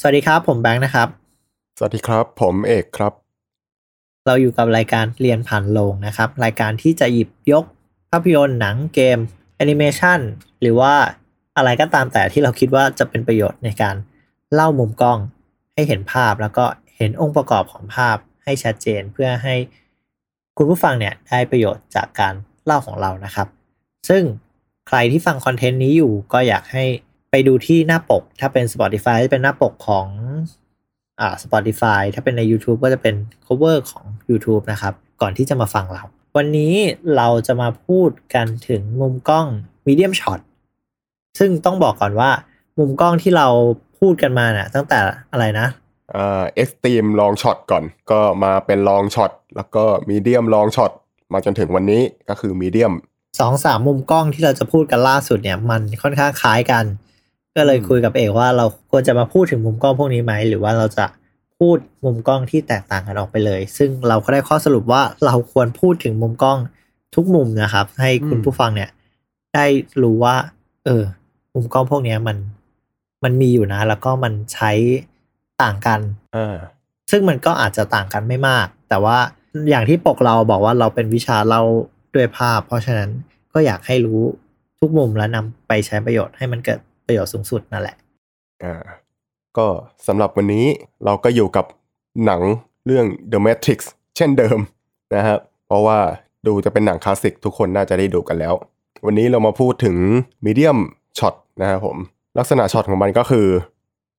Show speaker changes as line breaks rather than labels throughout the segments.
สวัสดีครับ ผมแบงค์นะครับ
สวัสดีครับ ผมเอกครับ
เราอยู่กับรายการเรียนผ่านโลงนะครับ รายการที่จะหยิบยกภาพยนตร์หนังเกมแอนิเมชันหรือว่าอะไรก็ตามแต่ที่เราคิดว่าจะเป็นประโยชน์ในการเล่ามุมกล้องให้เห็นภาพแล้วก็เห็นองค์ประกอบของภาพให้ชัดเจนเพื่อให้คุณผู้ฟังเนี่ยได้ประโยชน์จากการเล่าของเรานะครับ ซึ่งใครที่ฟังคอนเทนต์นี้อยู่ก็อยากให้ ไปดูที่หน้าปก ถ้าเป็น Spotify จะเป็นหน้าปกของอ่า Spotify ถ้าเป็นใน YouTube ก็จะเป็น cover ของ YouTube นะครับ ก่อนที่จะมาฟังเรา วันนี้เราจะมาพูดกันถึงมุมกล้อง medium shot ซึ่งต้องบอกก่อนว่า มุมกล้องที่เราพูดกันมาเนี่ยตั้งแต่อะไรนะ
อ่า extreme long shot ก่อน ก็มาเป็น long shot แล้วก็ medium long shot มาจนถึงวันนี้ก็คือ medium
สองสามมุมกล้องที่เราจะพูดกันล่าสุดเนี่ย มันค่อนข้างคล้ายกัน ก็เลย
อืม
คุยกับเอกว่าเราควรจะมาพูดถึงมุมกล้องพวกนี้ไหม หรือว่าเราจะพูดมุมกล้องที่แตกต่างกันออกไปเลย ซึ่งเราก็ได้ข้อสรุปว่าเราควรพูดถึงมุมกล้องทุกมุมนะครับ ให้คุณผู้ฟังเนี่ย ได้รู้ว่า เออ มุมกล้องพวกเนี้ยมันมันมีอยู่นะ แล้วก็มันใช้ต่างกัน
อ่า
ซึ่งมันก็อาจจะต่างกันไม่มาก แต่ว่าอย่างที่ปกเราบอกว่าเราเป็นวิชาเล่าด้วยภาพ เพราะฉะนั้นก็อยากให้รู้ทุกมุมและนำไปใช้ประโยชน์ให้มันเกิด ประโยชน์สูงสุดนั่นแหละ
อ่าก็สำหรับวันนี้เราก็อยู่กับหนังเรื่อง The Matrix เช่นเดิมนะครับเพราะว่าดูจะเป็นหนังคลาสสิกทุกคนน่าจะได้ดูกันแล้ว วันนี้เรามาพูดถึงมีเดียมช็อตนะครับผม ลักษณะช็อตของมันก็คือ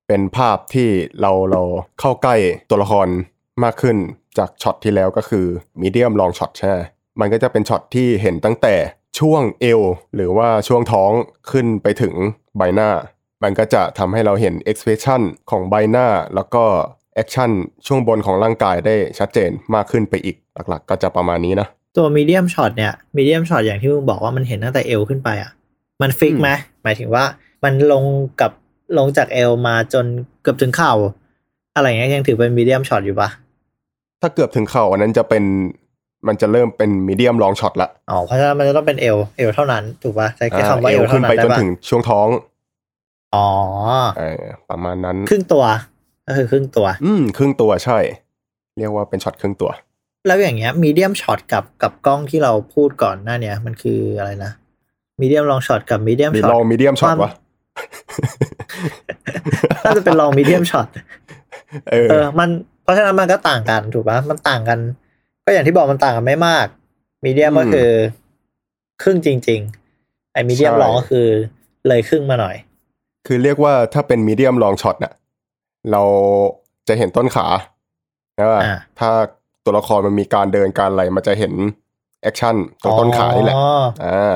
เป็นภาพที่เราเราเข้าใกล้ตัวละครมากขึ้นจากช็อตที่แล้วก็คือ medium long shot ใช่ไหมมันก็จะเป็นช็อตที่เห็นตั้งแต่ช่วงเอวหรือว่าช่วงท้องขึ้นไปถึง ใบหน้า มันก็จะทำให้เราเห็น expression ของใบหน้า แล้วก็ action ช่วงบนของร่างกายได้ชัดเจนมากขึ้นไปอีกหลักๆ ก็จะประมาณนี้นะ
ตัว medium shot เนี่ย medium shot อย่างที่มึงบอกว่ามันเห็นตั้งแต่เอวขึ้นไปอะมัน fix
อืม
ไหมหมายถึงว่ามันลงกับลงจากเอวมาจนเกือบถึงเข่า อะไรเงี้ยยังถือเป็น medium shot อยู่ปะ
ถ้าเกือบถึงเข่าอันนั้นจะเป็น มันจะเริ่มเป็น medium long shot ละ
อ๋อเพราะฉะนั้นมันจะต้องเป็นเอวเอวเท่านั้นถูกปะใช้แค่คำว่า
เอว
ว
ขึ้
เท่านั้นั้น
ไปจนถึงช่วงท้อง
อ๋อ
เออประมาณนั้น
ครึ่งตัวก็คือครึ่งตัว
อืมครึ่งตัวใช่ เรียกว่าเป็นช็อตครึ่งตัว
แล้วอย่างเงี้ย medium shot กับกับกล้องที่เราพูดก่อนหน้าเนี้ยมันคืออะไรนะmedium long shot กับ medium มี
shot long medium shot ปะ
วะน่าจะเป็น long medium shot เอ
อ
เออ มันเพราะฉะนั้นมันก็ต่างกันถูกปะมันต่างกัน ก็อย่างที่บอกมันต่างกันไม่มาก medium ก็คือ ครึ่งจริง ๆ ไอ้ medium
ใช่
long ก็คือ เลยครึ่งมาหน่อย
คือเรียกว่าถ้าเป็น medium long shot น่ะ เราจะเห็นต้นขานะว่า
อ่า
ถ้าตัวละครมันมีการเดินการอะไรมันจะเห็นaction ตรงต้นขานี่แหละ
อ๋อ
อ่า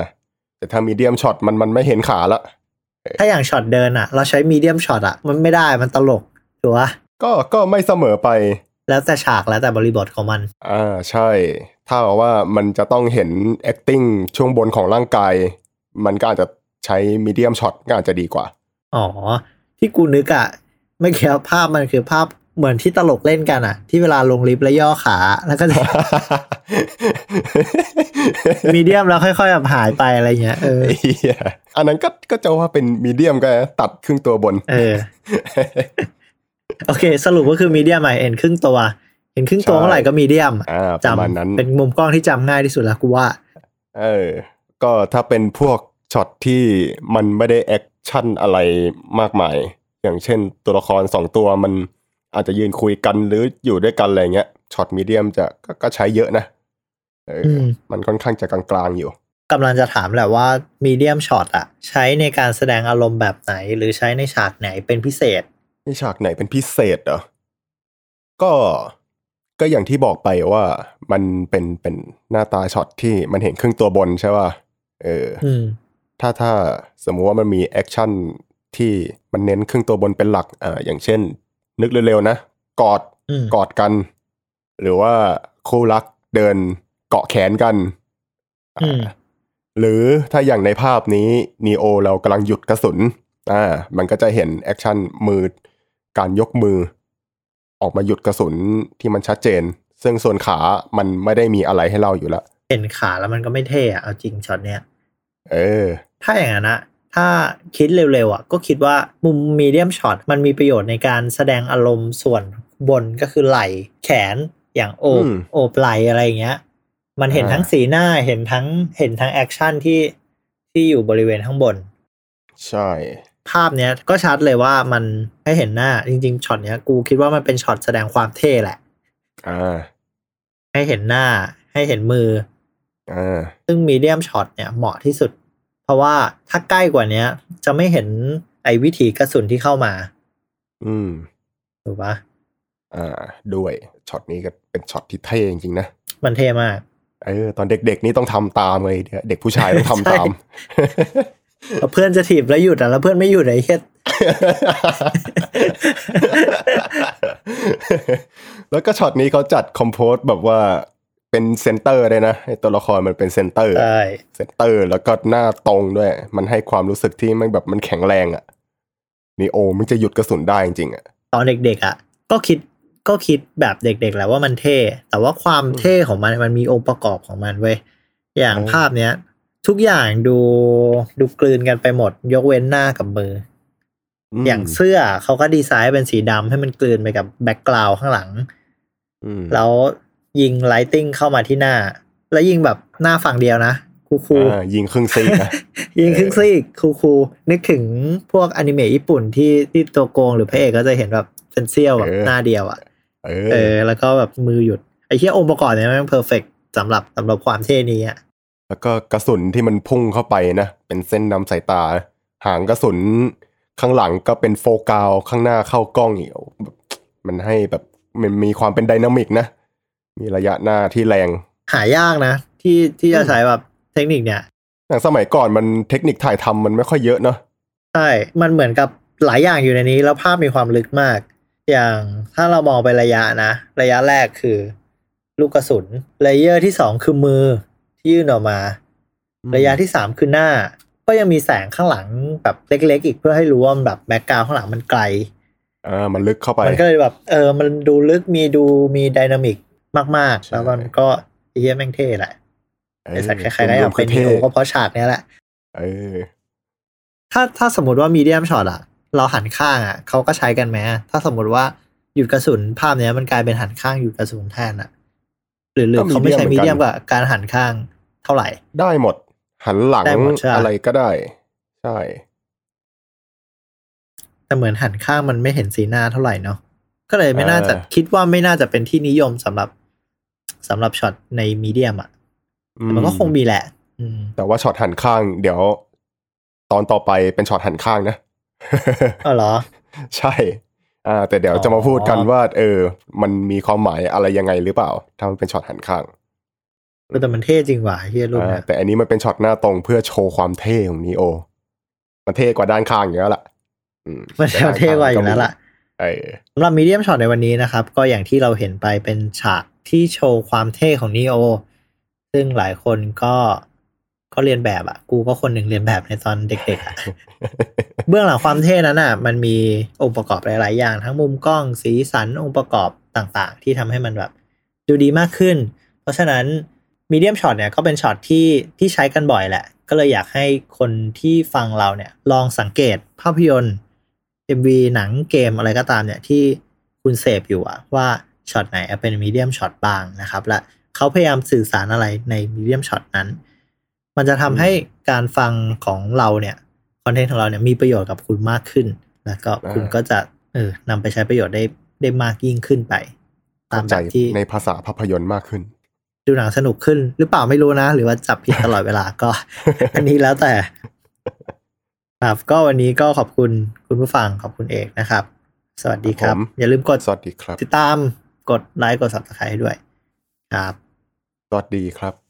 แต่ถ้า medium shot มันมันไม่เห็นขาละ
ถ้าอย่างช็อตเดินอะ เราใช้ medium shot อะ มันไม่ได้มันตลกถูกปะ
ก็ก็ไม่เสมอไป
แล้วแต่ฉากแล้วแต่บริบทของมัน
อ่าใช่ ถ้าว่ามันจะต้องเห็น acting ช่วงบนของร่างกาย มันก็อาจจะใช้ medium shot ก็อาจจะดีกว่า
อ๋อ ที่กูนึกอะเมื่อกี้ภาพมันคือภาพเหมือนที่ตลกเล่นกันอะที่เวลาลงลิฟต์แล้วย่อขา แล้วก็จะ medium แล้วค่อยๆแบบหายไปอะไรเงี้ยเออ
เหี้ยอันนั้นก็ก็จะว่าเป็น medium ก็ได้ตัดครึ่งตัวบน
เออ โอเค สรุปก็คือ medium อะเห็นครึ่งตัว เห็นครึ่งตัว
ใช่
เมื่อไหร่ก็ medium
อ่าประมาณนั้น จำ
เป็นมุมกล้องที่จำง่ายที่สุดแล้วกูว่า
เออ ก็ถ้าเป็นพวกช็อตที่มันไม่ได้ action อะไรมากมาย อย่างเช่นตัวละครสองตัวมันอาจจะยืนคุยกันหรืออยู่ด้วยกันอะไรเงี้ยช็อตมีเดียมจะก็ก็ใช้เยอะนะเอออ
ม
มันค่อนข้างจะกลางๆอยู่
กำลังจะถามแหละว่ามีเดียมช็อตอะใช้ในการแสดงอารมณ์แบบไหน หรือใช้ในฉากไหนเป็นพิเศษ
ในฉากไหนเป็นพิเศษเหรอ ก็ก็อย่างที่บอกไปว่ามันเป็นเป็นหน้าตาช็อตที่มันเห็นครึ่งตัวบนใช่ป่ะเออ
อืม
ถ้าถ้าสมมุติว่ามันมี action ที่มันเน้นครึ่งตัวบนเป็นหลักอ่าอย่างเช่น นึกเร็วๆนะ กอด
อืม
กอดกัน หรือว่าคู่รักเดินเกาะแขนกัน
อืม
หรือถ้าอย่างในภาพนี้นีโอเรากำลังหยุดกระสุนอ่ามันก็จะเห็น action มือ การยกมือ ออกมาหยุดกระสุนที่มันชัดเจน ซึ่งส่วนขามันไม่ได้มีอะไรให้เราอยู่แล้ว
เห็นขาแล้วมันก็ไม่เท่อะเอาจริงช็อตเนี้ย
เออ
ถ้าอย่างนั้นนะถ้าคิดเร็วๆอะก็คิดว่ามุม medium shot มันมีประโยชน์ในการแสดงอารมณ์ส่วนบนก็คือไหล่แขนอย่างโอบ
อืม
โอบไหล่อะไรอย่างเงี้ย มันเห็น
อ่า
ทั้งสีหน้าเห็นทั้งเห็นทั้ง action ที่ที่อยู่บริเวณข้างบน
ใช่
ภาพเนี้ยก็ชัดเลยว่ามันให้เห็นหน้า จริงๆช็อตเนี้ยกูคิดว่ามันเป็นช็อตแสดงความเท่แหละ
อ่า
ให้เห็นหน้า ให้เห็นมือ
อ่า
ซึ่ง medium shot เนี่ยเหมาะที่สุด เพราะว่าถ้าใกล้กว่าเนี้ย จะไม่เห็นไอ้วิถีกระสุนที่เข้ามา
อืม
ถูกปะ
อ่า ด้วยช็อตนี้ก็เป็นช็อตที่เท่จริงๆนะ
มันเท่มาก
เออตอนเด็กๆนี่ต้องทำตามเลยเนี่ยเด็กผู้ชายต้องทำตาม
เพื่อนจะถีบแล้วหยุดอะแล้วเพื่อนไม่หยุดไอ้เหี้ย
แล้วก็ช็อตนี้เขาจัด compose แบบว่าเป็น center เลยนะไอตัวละครมันเป็น center
ใช่
center แล้วก็หน้าตรงด้วย มันให้ความรู้สึกที่มันแบบมันแข็งแรงอะ่ะนี่โอมันจะหยุดกระสุนได้จริงๆอะ่ะ
ตอนเด็กๆอะ ก็คิดก็คิดแบบเด็กๆแหละว่ามันเท่ แต่ว่าความเท่ของมันมันมีองค์ประกอบของมันเว้ยอย่างภาพเนี้ย ทุกอย่างดูดูกลืนกันไปหมด ยกเว้นหน้ากับมืออย่างเสื้อเขาก็ดีไซน์เป็นสีดำให้มันกลืนไปกับ background ข้างหลัง
อืม
แล้วยิง lighting เข้ามาที่หน้า แล้วยิงแบบหน้าฝั่งเดียวนะกูกู
อ่ายิงครึ่งซีกนะ
ยิงครึ่งซีกกูกูนึกถึงพวกอนิเมะญี่ปุ่นที่ที่ตัวโกงหรือพระเอกก็จะเห็นแบบเป็นเสี้ยวแบบหน้าเดียวอะ
เออ
เอ
อ
แล้วก็แบบมือหยุดไอ้เหี้ยองค์ประกอบเนี่ยมัน perfect สำหรับสำหรับความเท่นี้อะ
แล้วก็กระสุนที่มันพุ่งเข้าไปนะ เป็นเส้นนำสายตา หางกระสุนข้างหลังก็เป็นโฟกัสข้างหน้าเข้ากล้องอีกแบบมันให้แบบมันมีความเป็น dynamic นะ มีระยะหน้าที่แรง
หายากนะ ที่ที่จะใช้แบบเทคนิคเนี่ย
อย่างสมัยก่อนมันเทคนิคถ่ายทำมันไม่ค่อยเยอะเนาะ
ใช่ มันเหมือนกับหลายอย่างอยู่ในนี้ แล้วภาพมีความลึกมาก อย่างถ้าเรามองไประยะนะ ระยะแรกคือ ลูกกระสุน layer ที่สองคือมือ ที่ยื่นออกมา ระยะที่สามคือหน้า ก็ยังมีแสงข้างหลังแบบเล็ก ๆ อีกเพื่อให้รู้ว่ามันแบบ background ข้างหลังมันไกล
อ่ามันลึกเข้าไป
มันก็เลยแบบ เออ มันดูลึกมีดูมี dynamic มากๆ
ใช่
แล้วมันก็ไอ้เหี้ยแม่งเท่แหละ
เออ
ไอ้สัตว์ใครๆก็อยากเป็น
รวมๆ
นี
คือนี
โอ
เท่
ก็เพราะฉากเนี้ยแหละ
เออ
ถ้าถ้าสมมติว่า medium shot อะเราหันข้างอะเขาก็ใช้กันไหมถ้าสมมติว่าหยุดกระสุนภาพเนี้ยมันกลายเป็นหันข้างหยุดกระสุนแทนอะหรือหรือ
ก็
เขาไม่ใช้
medium เหมือนกัน
medium กับการหันข้าง เท่าไหร่
ได้หมด หันหลัง
ได้หมดใช่
อะไรก็ได้ ใช่
แต่เหมือนหันข้างมันไม่เห็นสีหน้าเท่าไหร่เนาะก็เลยไม่น่าจะ
เออ
คิดว่าไม่น่าจะเป็นที่นิยมสำหรับสำหรับช็อตใน medium อะ
อือ
แต่มันก็คงมีแหละอืม
แต่ว่าช็อตหันข้าง เดี๋ยว ตอนต่อไปเป็นช็อตหันข้างนะ
อ๋อเหรอ
ใช่ อ่า แต่เดี๋ยว
อ๋อ
จะมาพูดกันว่า เออ มันมีความหมายอะไรยังไงหรือเปล่า ถ้ามันเป็นช็อตหันข้าง
เออ แต่มันเท่จริงว่ะเฮียรูป
อ่า
เนี้ย
แต่อันนี้มันเป็นช็อตหน้าตรงเพื่อโชว์ความเท่ของนีโอ มันเท่กว่าด้านข้างอยู่แล้วล่ะอืม
มัน
แต่ด้
เท่กว่าอยู่แล้วล่ะ
เออ
สำหรับ medium shot ในวันนี้นะครับ ก็อย่างที่เราเห็นไปเป็นฉากที่โชว์ความเท่ของนีโอ ซึ่งหลายคนก็ก็เลียนแบบอะ กูก็คนหนึ่งเลียนแบบในตอนเด็กๆอะเบื้องหลังความเท่นั้นอะ มันมีองค์ประกอบหลาย ๆ อย่าง ทั้งมุมกล้องสีสันองค์ประกอบต่าง ๆ ที่ทำให้มันแบบ ดูดีมากขึ้น เพราะฉะนั้น medium shot เนี่ยก็เป็นช็อตที่ที่ใช้กันบ่อยแหละ ก็เลยอยากให้คนที่ฟังเราเนี่ยลองสังเกตภาพยนตร์ MV หนังเกมอะไรก็ตามเนี่ยที่คุณเสพอยู่อะว่าช็อตไหนเป็น medium shot บ้างนะครับและเขาพยายามสื่อสารอะไรใน medium shot นั้น มันจะทำให้การฟังของเราเนี่ยคอนเทนต์ของเราเนี่ยมีประโยชน์กับคุณมากขึ้น แล้วก็คุณก็จะเออนำไปใช้ประโยชน์ได้ได้มากยิ่งขึ้นไป ตาม
เข้าใจ
แบบที่
ในภาษาภาพยนตร์มากขึ้น
ดูหนังสนุกขึ้นหรือเปล่าไม่รู้นะ หรือว่าจับผิดตลอดเวลาก็ อันนี้แล้วแต่ ครับ ก็วันนี้ก็ขอบคุณคุณผู้ฟังขอบคุณเอกนะครับ สวัสดีครับ
ครับผม
อย่าลืมกด
สวัสดีครับ
ติดตามกดไลค์กด subscribe ให้ด้วย ครับ
สวัสดีครับ